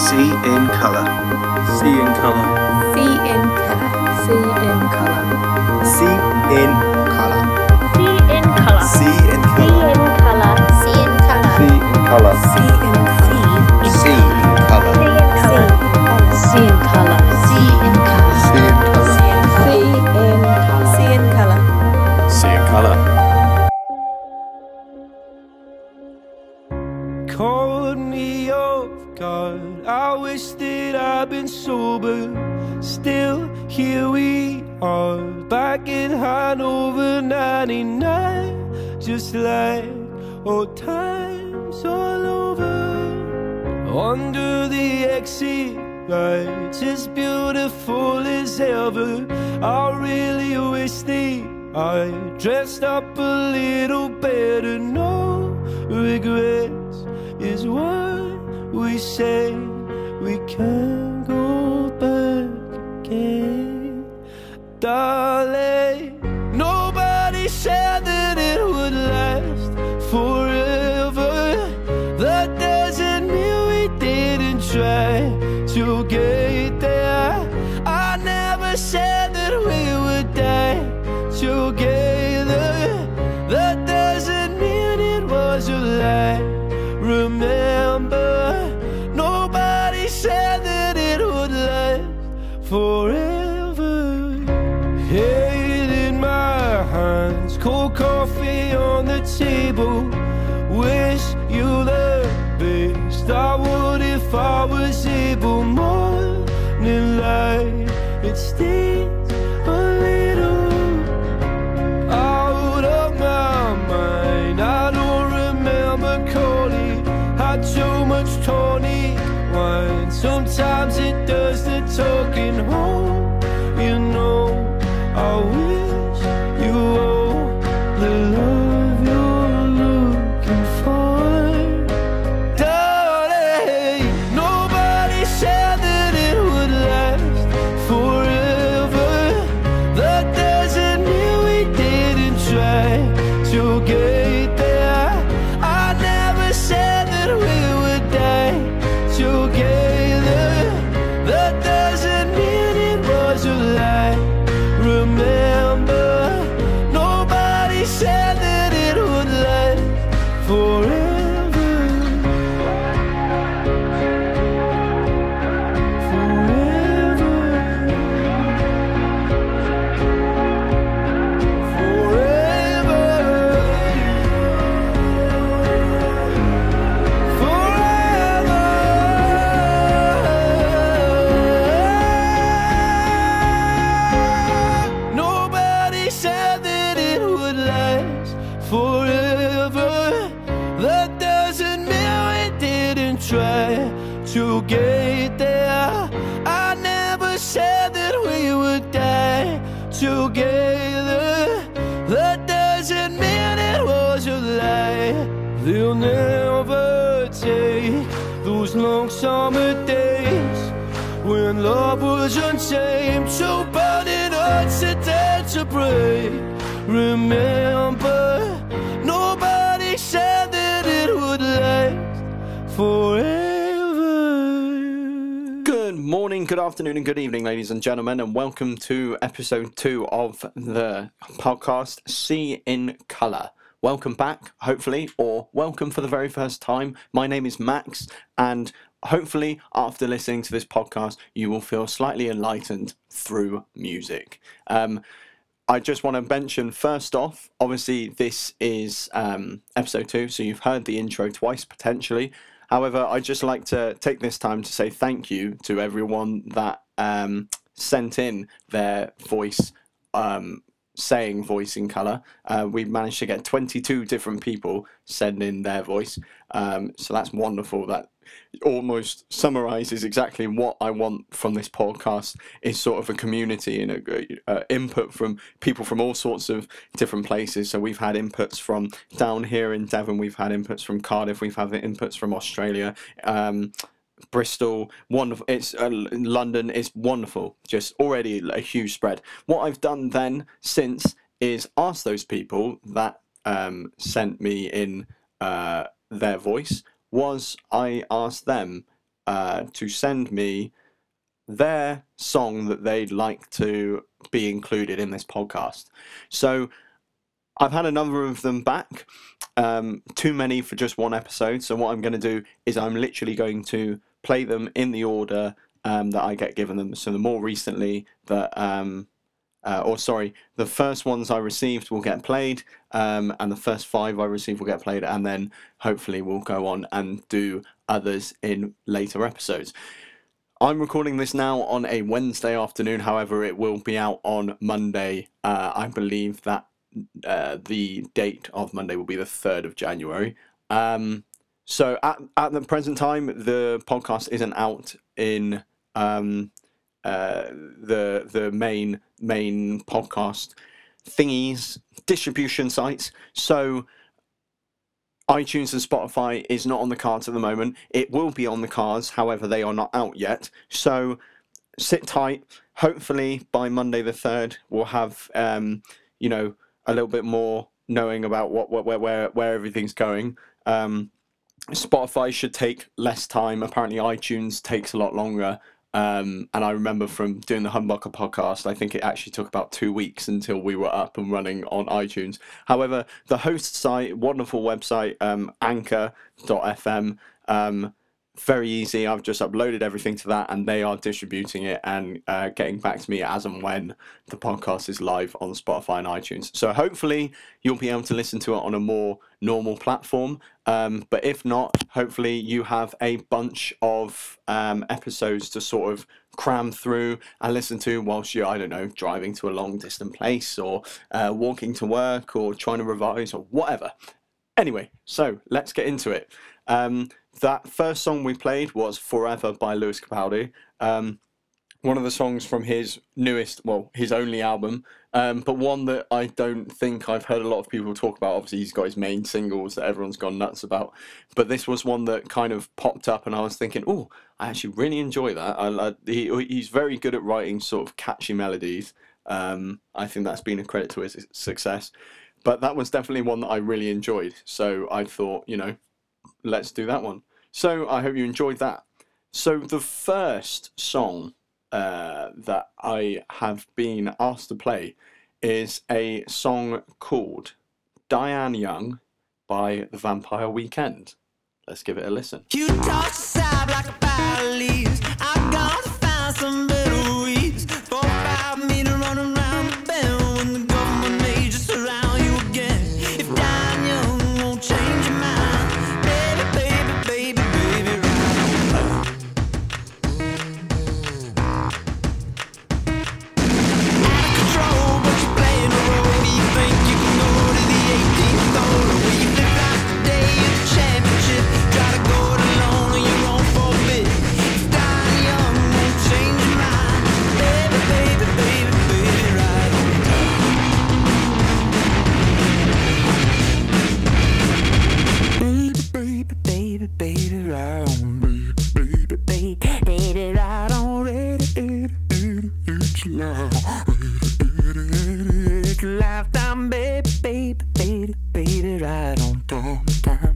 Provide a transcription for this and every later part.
See in colour. See in colour. See in colour. See in colour. See in colour. See in colour. See in color. See in colour. in 99. Just like old times all over. Under the exit lights, as beautiful as ever. I really wish that I dressed up a little better. No regrets is what we say. If I was able. Morning light, it stings a little out of my mind. I don't remember calling. Had too much tonic wine. Sometimes it does the talking home. Afternoon, and good evening, ladies and gentlemen, and welcome to episode two of the podcast See in Colour. Welcome back, hopefully, or welcome for the very first time. My name is Max, and hopefully, after listening to this podcast, you will feel slightly enlightened through music. Um, I just want to mention first off, obviously, this is um, episode two, so you've heard the intro twice potentially. However, I'd just like to take this time to say thank you to everyone that um, sent in their voice um, saying voice in color. Uh, we managed to get 22 different people send in their voice. Um, so that's wonderful. That almost summarizes exactly what I want from this podcast is sort of a community and a, input from people from all sorts of different places. So we've had inputs from down here in Devon, we've had inputs from Cardiff, we've had inputs from Australia. Um, Bristol, wonderful. It's uh, London. It's wonderful. Just already a huge spread. What I've done then since is ask those people that um, sent me in uh, their voice was I asked them uh, to send me their song that they'd like to be included in this podcast. So I've had a number of them back, um, too many for just one episode. So what I'm going to do is I'm literally going to play them in the order um, that I get given them. So the more recently that, um, uh, or sorry, the first ones I received will get played, um, and the first five I received will get played, and then hopefully we'll go on and do others in later episodes. I'm recording this now on a Wednesday afternoon. However, it will be out on Monday. Uh, I believe that uh, the date of Monday will be the third of January. Um, so at at the present time, the podcast isn't out in um, uh, the the main main podcast thingies distribution sites. So iTunes and Spotify is not on the cards at the moment. It will be on the cards, however, they are not out yet. So sit tight. Hopefully by Monday the third, we'll have um, you know a little bit more knowing about what, what where where where everything's going. Um, Spotify should take less time. Apparently, iTunes takes a lot longer. Um, and I remember from doing the Humbucker podcast, I think it actually took about two weeks until we were up and running on iTunes. However, the host site, wonderful website, um, anchor.fm, um, very easy. I've just uploaded everything to that, and they are distributing it and uh, getting back to me as and when the podcast is live on Spotify and iTunes. So hopefully you'll be able to listen to it on a more normal platform. Um, but if not, hopefully you have a bunch of um, episodes to sort of cram through and listen to whilst you're, I don't know, driving to a long distant place or uh, walking to work or trying to revise or whatever. Anyway, so let's get into it. Um, that first song we played was Forever by Lewis Capaldi. Um, one of the songs from his newest, well, his only album, um, but one that I don't think I've heard a lot of people talk about. Obviously, he's got his main singles that everyone's gone nuts about, but this was one that kind of popped up, and I was thinking, oh, I actually really enjoy that. I, I, he, he's very good at writing sort of catchy melodies. Um, I think that's been a credit to his success. But that was definitely one that I really enjoyed. So I thought, you know, let's do that one. So I hope you enjoyed that. So the first song uh, that I have been asked to play is a song called Diane Young by The Vampire Weekend. Let's give it a listen. Right on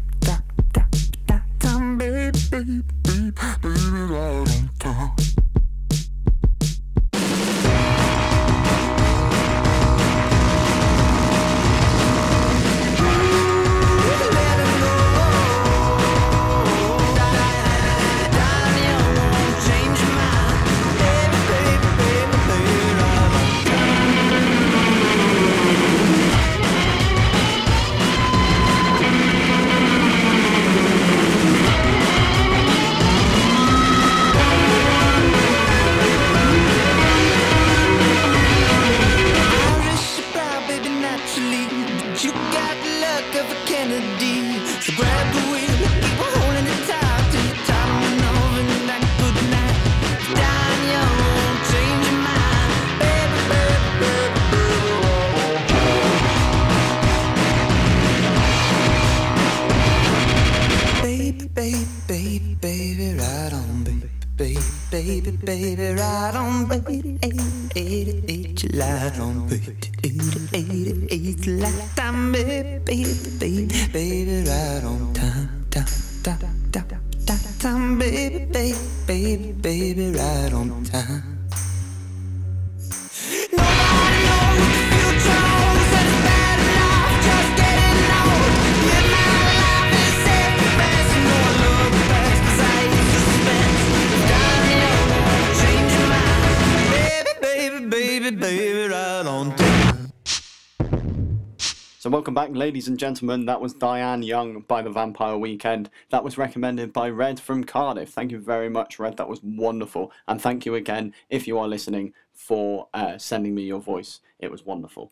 welcome back, ladies and gentlemen. That was Diane Young by the Vampire Weekend. That was recommended by Red from Cardiff. Thank you very much, Red. That was wonderful. And thank you again, if you are listening, for uh, sending me your voice. It was wonderful.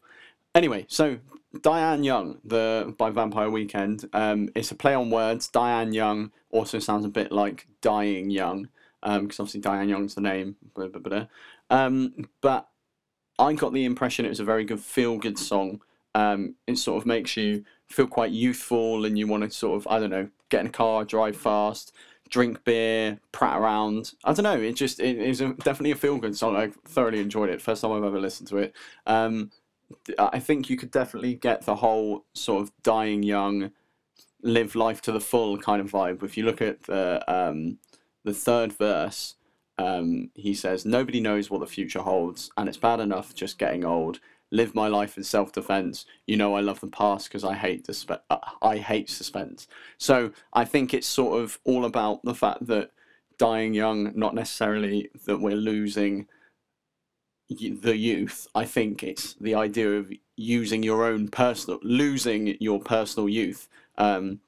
Anyway, so Diane Young, the by Vampire Weekend, um, it's a play on words. Diane Young also sounds a bit like Dying Young, because obviously Diane Young's the name. Blah, blah, blah. Um, but I got the impression it was a very good feel good song. Um, it sort of makes you feel quite youthful and you want to sort of, I don't know, get in a car, drive fast, drink beer, prat around. I don't know, it just, it, it was a, definitely a feel good song. I thoroughly enjoyed it. First time I've ever listened to it. Um, I think you could definitely get the whole sort of dying young, live life to the full kind of vibe. If you look at the, um, the third verse, um, he says, Nobody knows what the future holds, and it's bad enough just getting old. Live my life in self defense. You know, I love the past because I hate dispe- uh, I hate suspense. So I think it's sort of all about the fact that dying young, not necessarily that we're losing the youth. I think it's the idea of using your own personal, losing your personal youth. Um,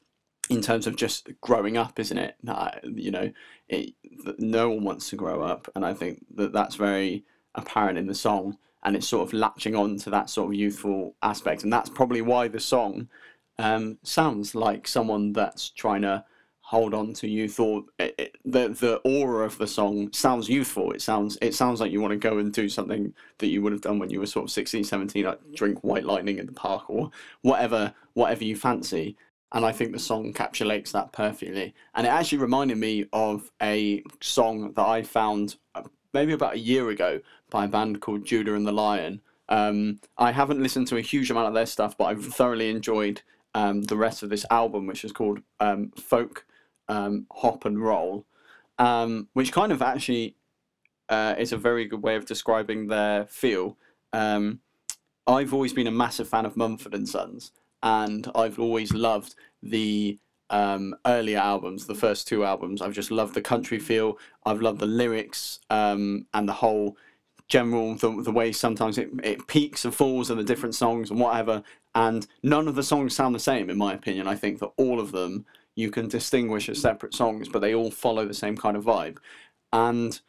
in terms of just growing up, isn't it? You know, it, no one wants to grow up, and I think that that's very apparent in the song, and it's sort of latching on to that sort of youthful aspect, and that's probably why the song um, sounds like someone that's trying to hold on to youth, or it, it, the the aura of the song sounds youthful. It sounds it sounds like you want to go and do something that you would have done when you were sort of 16, 17, like drink white lightning in the park or whatever whatever you fancy and I think the song encapsulates that perfectly. And it actually reminded me of a song that I found uh, maybe about a year ago by a band called Judah and the Lion. Um, I haven't listened to a huge amount of their stuff, but I've thoroughly enjoyed um, the rest of this album, which is called um, Folk um, Hop and Roll, um, which kind of actually uh, is a very good way of describing their feel. Um, I've always been a massive fan of Mumford and Sons, and I've always loved the um, earlier albums, the first two albums. I've just loved the country feel. I've loved the lyrics um, and the whole general the, the way sometimes it, it peaks and falls in the different songs and whatever. And none of the songs sound the same, in my opinion. I think that all of them you can distinguish as separate songs, but they all follow the same kind of vibe. And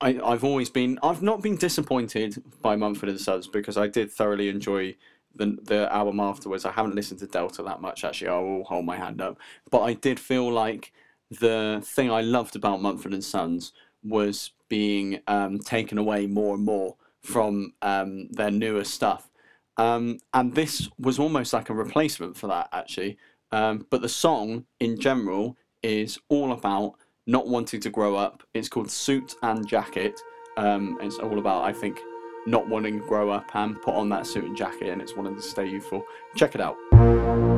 I, I've always been I've not been disappointed by Mumford and Sons because I did thoroughly enjoy the the album afterwards. I haven't listened to Delta that much actually. I will hold my hand up, but I did feel like the thing I loved about Mumford and Sons was being um, taken away more and more from um, their newer stuff, um, and this was almost like a replacement for that actually. Um, but the song in general is all about not wanting to grow up. It's called Suit and Jacket. Um, it's all about, I think, not wanting to grow up and put on that suit and jacket, and it's wanting to stay youthful. Check it out.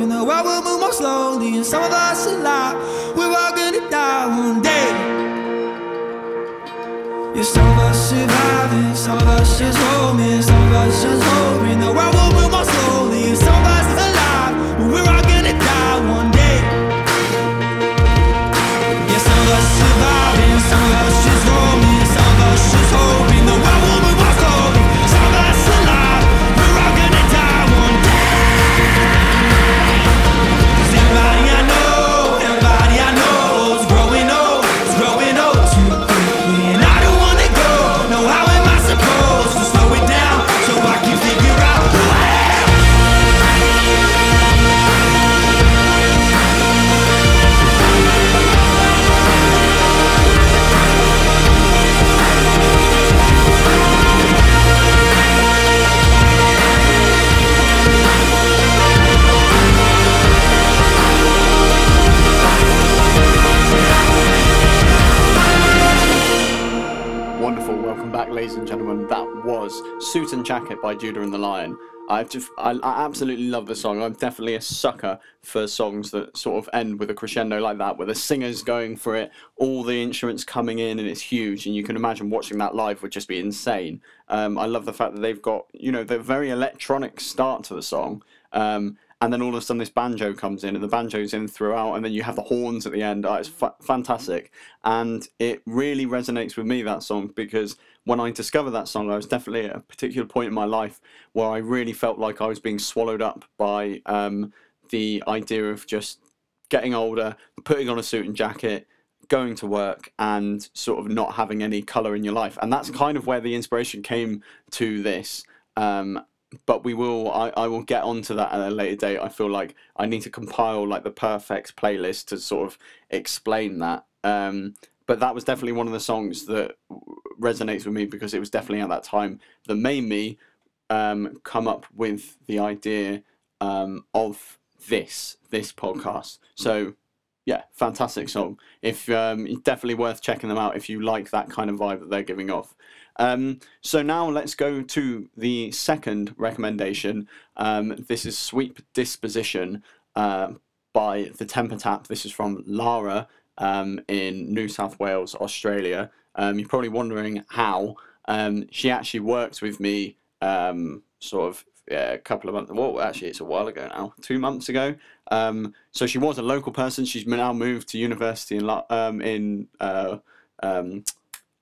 Hoping the world will move more slowly, and some of us alive. We're all gonna die one day. Yeah, some of us surviving, some of us just roaming, some of us just hoping the world will move more slowly, and some of us alive. We're all gonna die one day. Yeah, some of us surviving, some of us just roaming, some of us just hoping Suit and Jacket by Judah and the Lion. I've just, I, I absolutely love the song. I'm definitely a sucker for songs that sort of end with a crescendo like that, where the singer's going for it, all the instruments coming in, and it's huge. And you can imagine watching that live would just be insane. Um, I love the fact that they've got, you know, the very electronic start to the song. Um, and then all of a sudden this banjo comes in and the banjo's in throughout and then you have the horns at the end. Oh, it's fa- fantastic. And it really resonates with me that song because when i discovered that song i was definitely at a particular point in my life where i really felt like i was being swallowed up by um, the idea of just getting older putting on a suit and jacket going to work and sort of not having any color in your life. And that's kind of where the inspiration came to this um, but we will I, I will get onto that at a later date. I feel like i need to compile like the perfect playlist to sort of explain that. Um but that was definitely one of the songs that resonates with me because it was definitely at that time that made me um come up with the idea um of this this podcast. So yeah fantastic song if um definitely worth checking them out if you like that kind of vibe that they're giving off um, so now let's go to the second recommendation. Um, this is Sweet Disposition uh, by the Temper Trap. This is from Lara um, in New South Wales, Australia. Um, you're probably wondering how. Um, she actually worked with me um, sort of yeah, a couple of months. Well, actually, it's a while ago now, two months ago. Um, so she was a local person. She's now moved to university in um, in uh, um,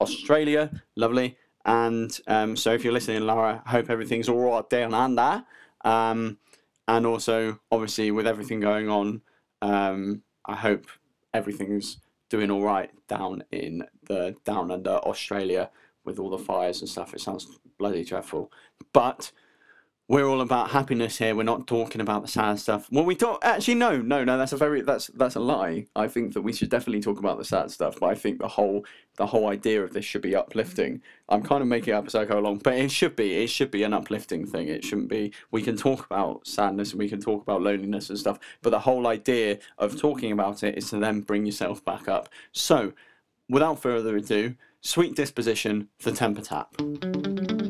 Australia. Lovely. And um, so if you're listening, Laura, I hope everything's all right down under. Um, and also, obviously, with everything going on, um, I hope everything's doing all right down in the down under Australia with all the fires and stuff. It sounds bloody dreadful. But we're all about happiness here. We're not talking about the sad stuff. Well, we don't actually. No, no, no. That's a very that's that's a lie. I think that we should definitely talk about the sad stuff. But I think the whole the whole idea of this should be uplifting. I'm kind of making it up as I go along, but it should be. It should be an uplifting thing. It shouldn't be. We can talk about sadness and we can talk about loneliness and stuff. But the whole idea of talking about it is to then bring yourself back up. So, without further ado, sweet disposition, the temper trap.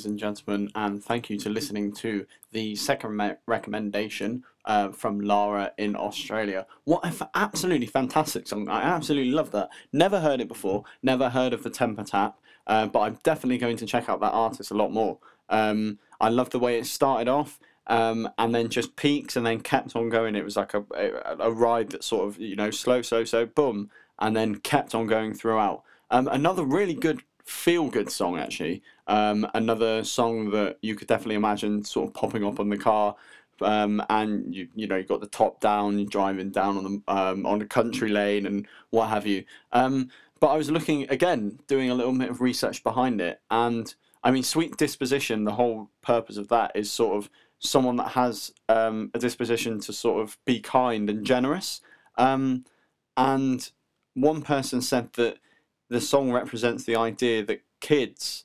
Ladies and gentlemen, and thank you to listening to the second me- recommendation uh, from Lara in Australia. What a f- absolutely fantastic song! I absolutely love that. Never heard it before. Never heard of the Temper Trap, uh, but I'm definitely going to check out that artist a lot more. Um, I love the way it started off. Um, and then just peaks and then kept on going. It was like a, a, a ride that sort of, you know, slow, slow, slow, boom, and then kept on going throughout. Um, another really good feel good song actually. Um, another song that you could definitely imagine sort of popping up on the car. Um, and you you know you got the top down, you're driving down on the um, on a country lane and what have you. Um, but I was looking again, doing a little bit of research behind it, and I mean, sweet disposition. The whole purpose of that is sort of someone that has um, a disposition to sort of be kind and generous. Um, and one person said that the song represents the idea that kids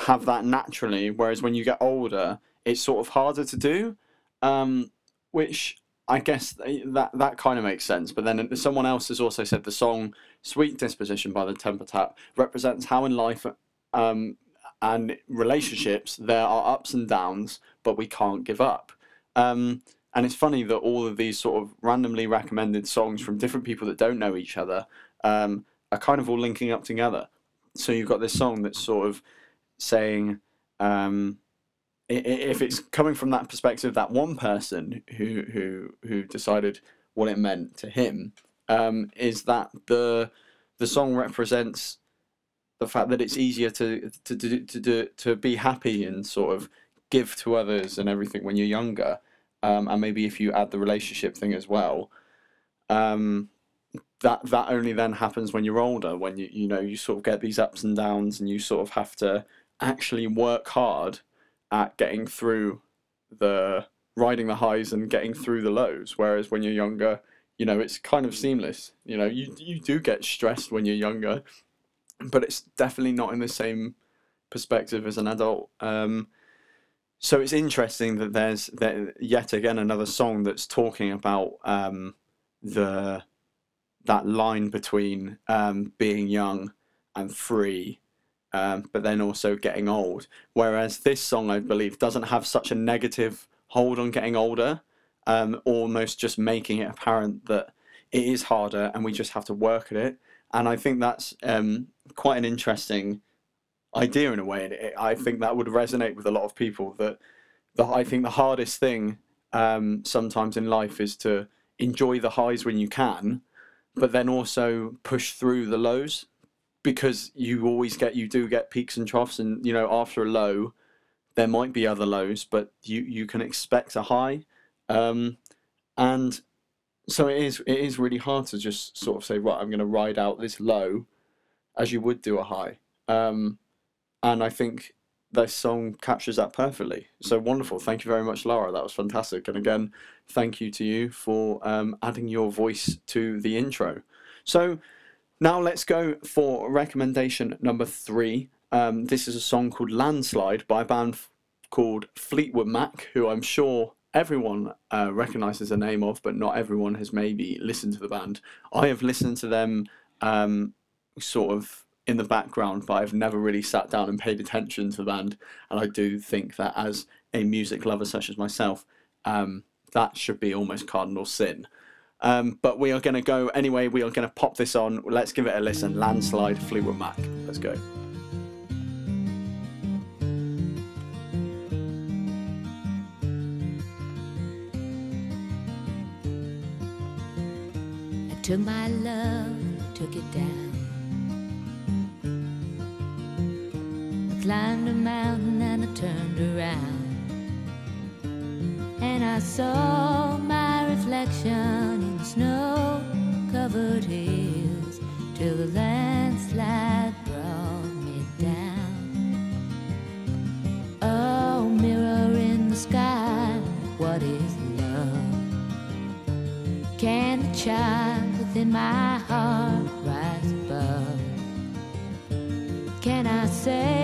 have that naturally, whereas when you get older, it's sort of harder to do. Um, which I guess that that kind of makes sense. But then someone else has also said the song "Sweet Disposition" by the Temper Trap represents how in life um, and relationships there are ups and downs, but we can't give up. Um, and it's funny that all of these sort of randomly recommended songs from different people that don't know each other um, are kind of all linking up together. So you've got this song that's sort of saying, um, if it's coming from that perspective, that one person who who who decided what it meant to him, um, is that the the song represents the fact that it's easier to to to to, do, to be happy and sort of give to others and everything when you're younger, um, and maybe if you add the relationship thing as well, um, that that only then happens when you're older. When you you know you sort of get these ups and downs, and you sort of have to actually work hard at getting through the riding the highs and getting through the lows. Whereas when you're younger, you know it's kind of seamless. You know you you do get stressed when you're younger, but it's definitely not in the same perspective as an adult. Um, so it's interesting that there's yet again another song that's talking about um, the that line between um, being young and free, um, but then also getting old. Whereas this song, I believe, doesn't have such a negative hold on getting older, um, almost just making it apparent that it is harder and we just have to work at it. And I think that's um, quite an interesting idea in a way. It, I think that would resonate with a lot of people. That the, I think the hardest thing um, sometimes in life is to enjoy the highs when you can, but then also push through the lows because you always get you do get peaks and troughs and you know after a low there might be other lows but you you can expect a high. Um, and so it is it is really hard to just sort of say right i'm going to ride out this low as you would do a high. Um, and i think this song captures that perfectly so wonderful thank you very much Lara. that was fantastic and again thank you to you for um, adding your voice to the intro so now let's go for recommendation number three. Um, this is a song called Landslide by a band f- called Fleetwood Mac, who I'm sure everyone uh, recognizes the name of, but not everyone has maybe listened to the band. I have listened to them um, sort of in the background, but I've never really sat down and paid attention to the band. And I do think that as a music lover such as myself, um, that should be almost cardinal sin. Um, but we are going to go anyway. We are going to pop this on. Let's give it a listen. Landslide, Fleetwood Mac. Let's go. I took my love, took it down. Climbed a mountain and I turned around. And I saw my reflection in snow covered hills till the landslide brought me down. Oh, mirror in the sky, what is love? Can the child within my heart rise above? Can I sail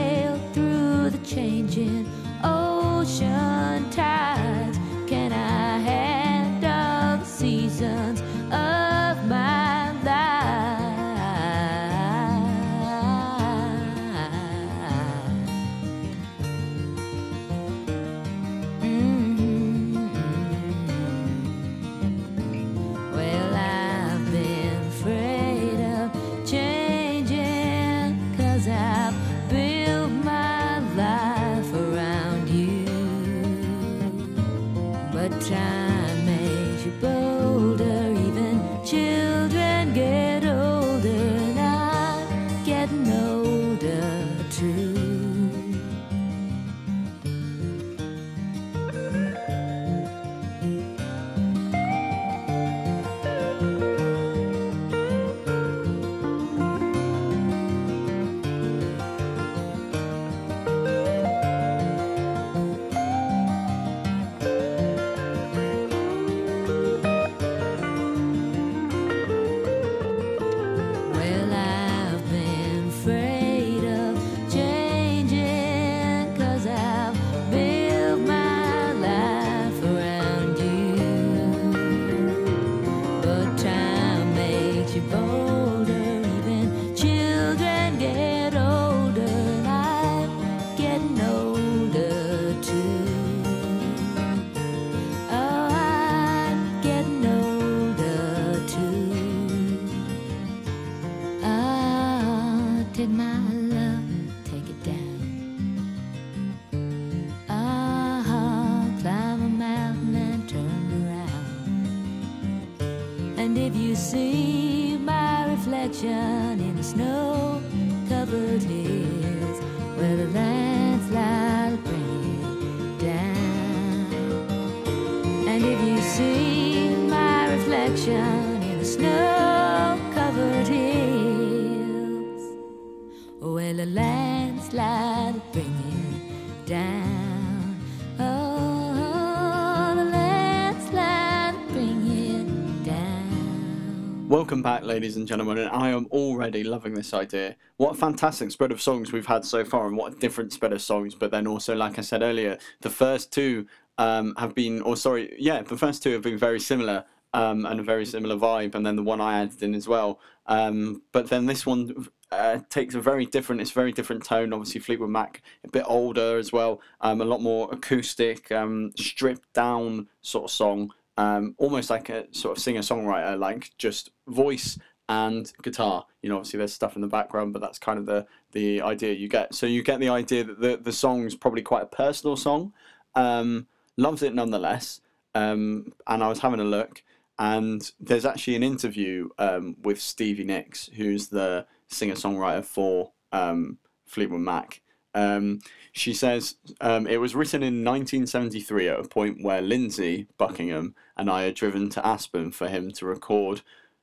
Welcome back, ladies and gentlemen, and I am already loving this idea. What a fantastic spread of songs we've had so far, and what a different spread of songs. But then also, like I said earlier, the first two um, have been, or sorry, yeah, the first two have been very similar um, and a very similar vibe, and then the one I added in as well. Um, but then this one uh, takes a very different, it's very different tone. Obviously, Fleetwood Mac, a bit older as well, um, a lot more acoustic, um, stripped down sort of song um, almost like a sort of singer songwriter, like just voice and guitar. You know, obviously there's stuff in the background, but that's kind of the the idea you get. So you get the idea that the the song's probably quite a personal song. Um, loves it nonetheless. Um, and I was having a look, and there's actually an interview um, with Stevie Nicks, who's the singer songwriter for um, Fleetwood Mac. Um, she says um, it was written in 1973 at a point where Lindsey Buckingham and I had driven to Aspen for him to record,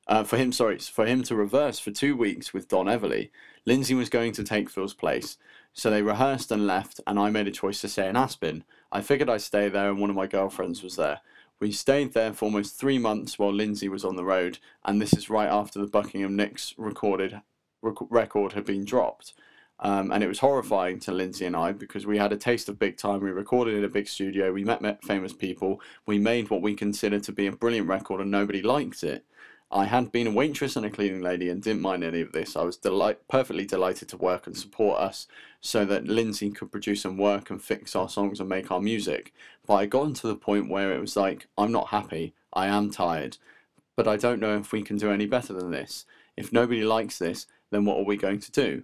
uh, for him, sorry, for him to reverse for two weeks with Don Everly. Lindsey was going to take Phil's place, so they rehearsed and left, and I made a choice to stay in Aspen. I figured I'd stay there, and one of my girlfriends was there. We stayed there for almost three months while Lindsey was on the road, and this is right after the Buckingham Nicks recorded rec- record had been dropped. Um, and it was horrifying to Lindsey and I because we had a taste of big time. We recorded in a big studio. We met, met famous people. We made what we considered to be a brilliant record, and nobody liked it. I had been a waitress and a cleaning lady and didn't mind any of this. I was delight- perfectly delighted to work and support us so that Lindsey could produce and work and fix our songs and make our music. But I got to the point where it was like, I'm not happy. I am tired. But I don't know if we can do any better than this. If nobody likes this, then what are we going to do?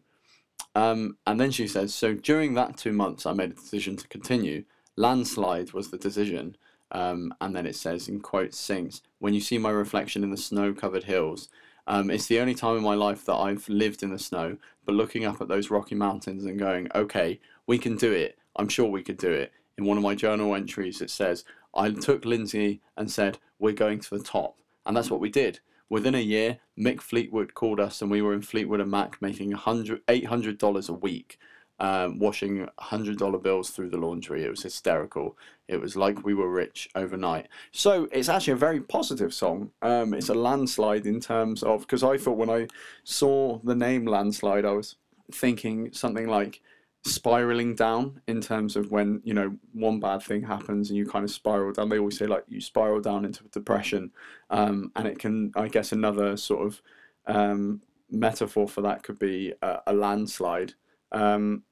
Um, and then she says, so during that two months, I made a decision to continue. Landslide was the decision. Um, and then it says, in quotes, sings, When you see my reflection in the snow covered hills. Um, it's the only time in my life that I've lived in the snow, but looking up at those rocky mountains and going, okay, we can do it. I'm sure we could do it. In one of my journal entries, it says, I took Lindsey and said, We're going to the top. And that's what we did. Within a year, Mick Fleetwood called us, and we were in Fleetwood and Mac making $100, $800 a week, um, washing $100 bills through the laundry. It was hysterical. It was like we were rich overnight. So it's actually a very positive song. Um, it's a landslide in terms of, because I thought when I saw the name Landslide, I was thinking something like spiraling down in terms of when you know one bad thing happens and you kind of spiral down. They always say like you spiral down into depression. Um, and it can i guess another sort of um, metaphor for that could be a, a landslide. Um,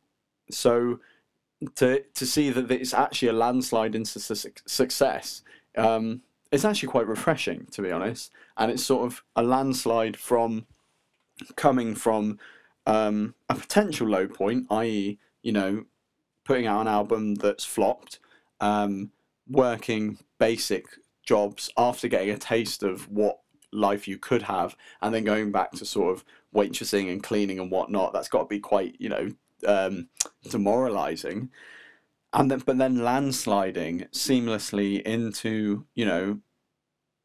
so to to see that it's actually a landslide into su- success um, it's actually quite refreshing to be honest. And it's sort of a landslide from coming from um, a potential low point, i.e., you know, putting out an album that's flopped, um, working basic jobs after getting a taste of what life you could have, and then going back to sort of waitressing and cleaning and whatnot. That's got to be quite, you know, um, demoralizing. And then, but then landsliding seamlessly into, you know,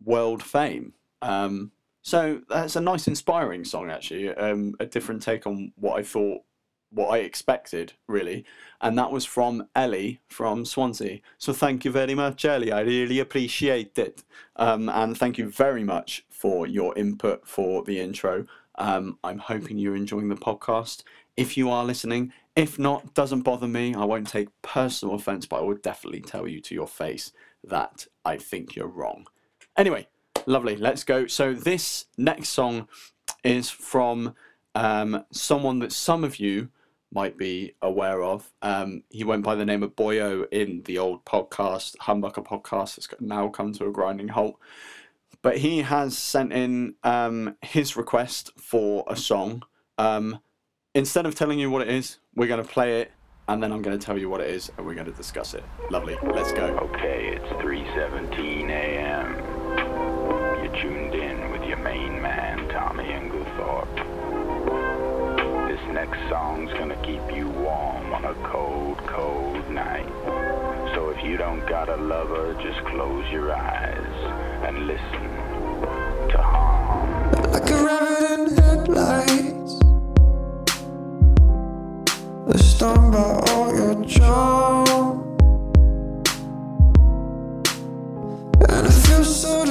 world fame. Um, so that's a nice, inspiring song, actually. Um, a different take on what I thought, what I expected, really. And that was from Ellie from Swansea. So thank you very much, Ellie. I really appreciate it. Um, and thank you very much for your input for the intro. Um, I'm hoping you're enjoying the podcast. If you are listening, if not, doesn't bother me. I won't take personal offense, but I would definitely tell you to your face that I think you're wrong. Anyway, lovely. Let's go. So this next song is from um, someone that some of you might be aware of. Um, he went by the name of Boyo in the old podcast, Humbucker podcast. that's now come to a grinding halt. But he has sent in um, his request for a song. Um, instead of telling you what it is, we're going to play it, and then I'm going to tell you what it is, and we're going to discuss it. Lovely. Let's go. Okay, it's 3:17 a.m. don't got a lover, just close your eyes and listen to harm. Like a rabbit in headlights. They're stung by all your charm. And I feel so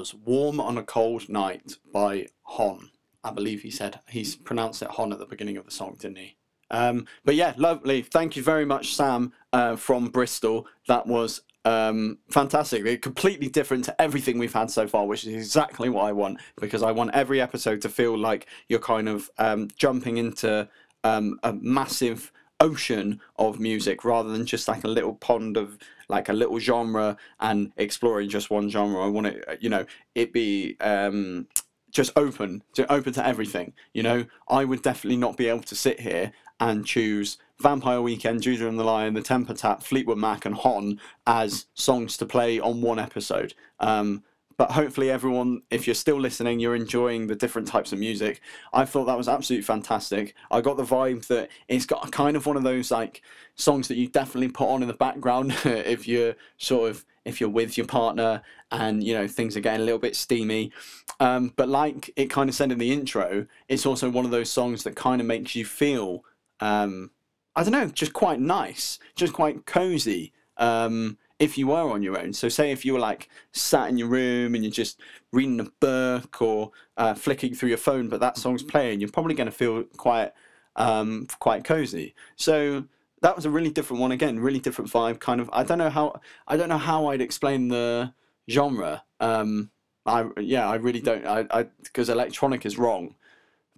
was Warm on a Cold Night by HONNE. I believe he said he's pronounced it HONNE at the beginning of the song, didn't he? Um, but yeah, lovely. Thank you very much, Sam uh, from Bristol. That was um, fantastic. They're completely different to everything we've had so far, which is exactly what I want because I want every episode to feel like you're kind of um, jumping into um, a massive ocean of music rather than just like a little pond of like a little genre and exploring just one genre. I want it, you know, it be um, just open to open to everything. You know, I would definitely not be able to sit here and choose Vampire Weekend, Judah and the Lion, The Temper Trap, Fleetwood Mac, and HONNE as songs to play on one episode. Um, but hopefully, everyone, if you're still listening, you're enjoying the different types of music. I thought that was absolutely fantastic. I got the vibe that it's got kind of one of those like songs that you definitely put on in the background if you're sort of if you're with your partner and you know things are getting a little bit steamy. Um, but like it kind of said in the intro, it's also one of those songs that kind of makes you feel um, I don't know, just quite nice, just quite cozy. Um, if you were on your own, so say if you were like sat in your room and you're just reading a book or uh, flicking through your phone, but that song's playing, you're probably going to feel quite um, quite cozy. So that was a really different one again, really different vibe. Kind of, I don't know how I don't know how I'd explain the genre. Um, I yeah, I really don't. I because electronic is wrong,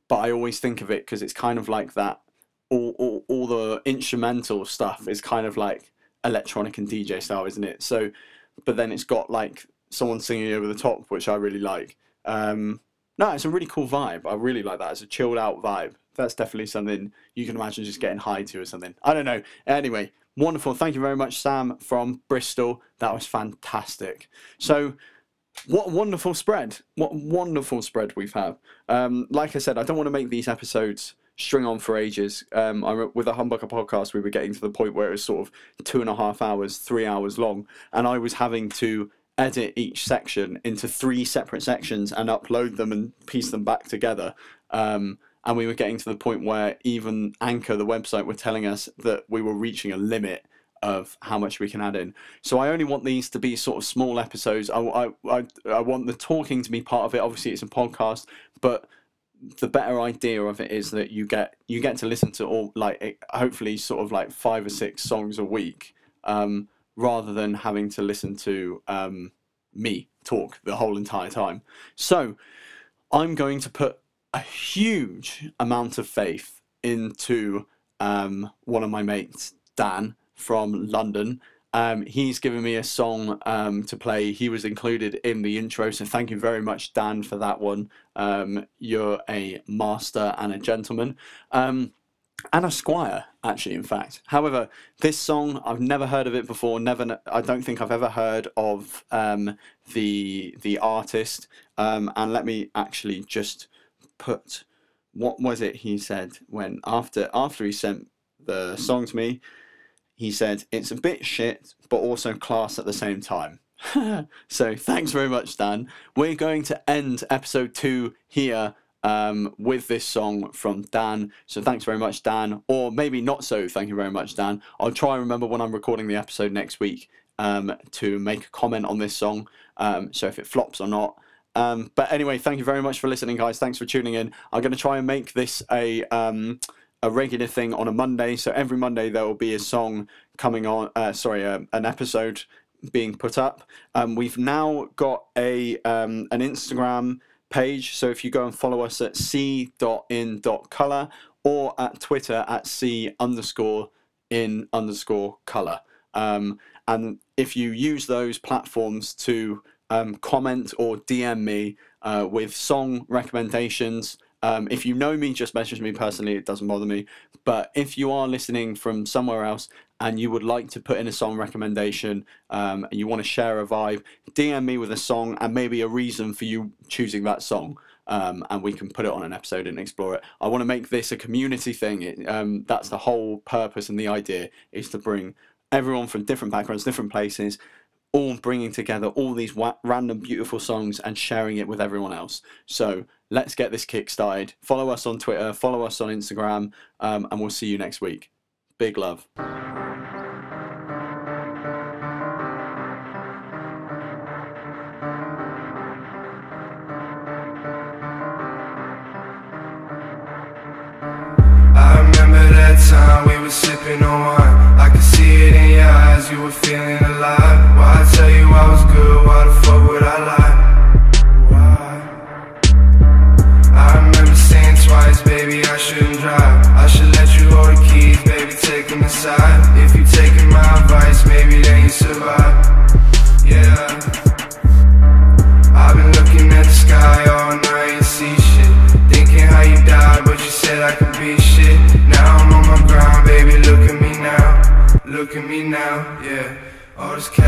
but I always think of it because it's kind of like that all, all, all the instrumental stuff is kind of like electronic and DJ style, isn't it? So, but then it's got like someone singing over the top, which I really like. Um, no, it's a really cool vibe. I really like that. It's a chilled out vibe. That's definitely something you can imagine just getting high to or something. I don't know. Anyway, wonderful. Thank you very much, Sam from Bristol. That was fantastic. So, what wonderful spread. What wonderful spread we've had. Um, like I said, I don't want to make these episodes string on for ages. Um, I with the Humbucker podcast, we were getting to the point where it was sort of two and a half hours, three hours long, and I was having to edit each section into three separate sections and upload them and piece them back together. Um, and we were getting to the point where even Anchor, the website, were telling us that we were reaching a limit of how much we can add in. So I only want these to be sort of small episodes. I, I, I, I want the talking to be part of it. Obviously, it's a podcast, but the better idea of it is that you get you get to listen to all like hopefully sort of like five or six songs a week um, rather than having to listen to um, me talk the whole entire time. So I'm going to put a huge amount of faith into um, one of my mates, Dan from London, um, he's given me a song um, to play. He was included in the intro, so thank you very much, Dan, for that one. Um, you're a master and a gentleman. Um, and a squire, actually, in fact. However, this song I've never heard of it before. Never, I don't think I've ever heard of um, the the artist. Um, and let me actually just put what was it he said when after after he sent the song to me he said, It's a bit shit, but also class at the same time. so thanks very much, Dan. We're going to end episode two here um, with this song from Dan. So thanks very much, Dan. Or maybe not so, thank you very much, Dan. I'll try and remember when I'm recording the episode next week um, to make a comment on this song. Um, so if it flops or not. Um, but anyway, thank you very much for listening, guys. Thanks for tuning in. I'm going to try and make this a um, a regular thing on a Monday. So every Monday there will be a song coming on. Uh, sorry, uh, an episode being put up. Um, we've now got a um, an Instagram page. So if you go and follow us at c.in.color or at Twitter at c underscore in underscore color. Um, and if you use those platforms to um, comment or DM me uh, with song recommendations, um, if you know me, just message me personally. It doesn't bother me. But if you are listening from somewhere else and you would like to put in a song recommendation um, and you want to share a vibe, DM me with a song and maybe a reason for you choosing that song. Um, and we can put it on an episode and explore it. I want to make this a community thing. It, um, that's the whole purpose and the idea is to bring everyone from different backgrounds, different places, all bringing together all these wa- random beautiful songs and sharing it with everyone else. So let's get this kick started. Follow us on Twitter, follow us on Instagram, um, and we'll see you next week. Big love. sipping on wine. I could see it in your eyes, you were feeling This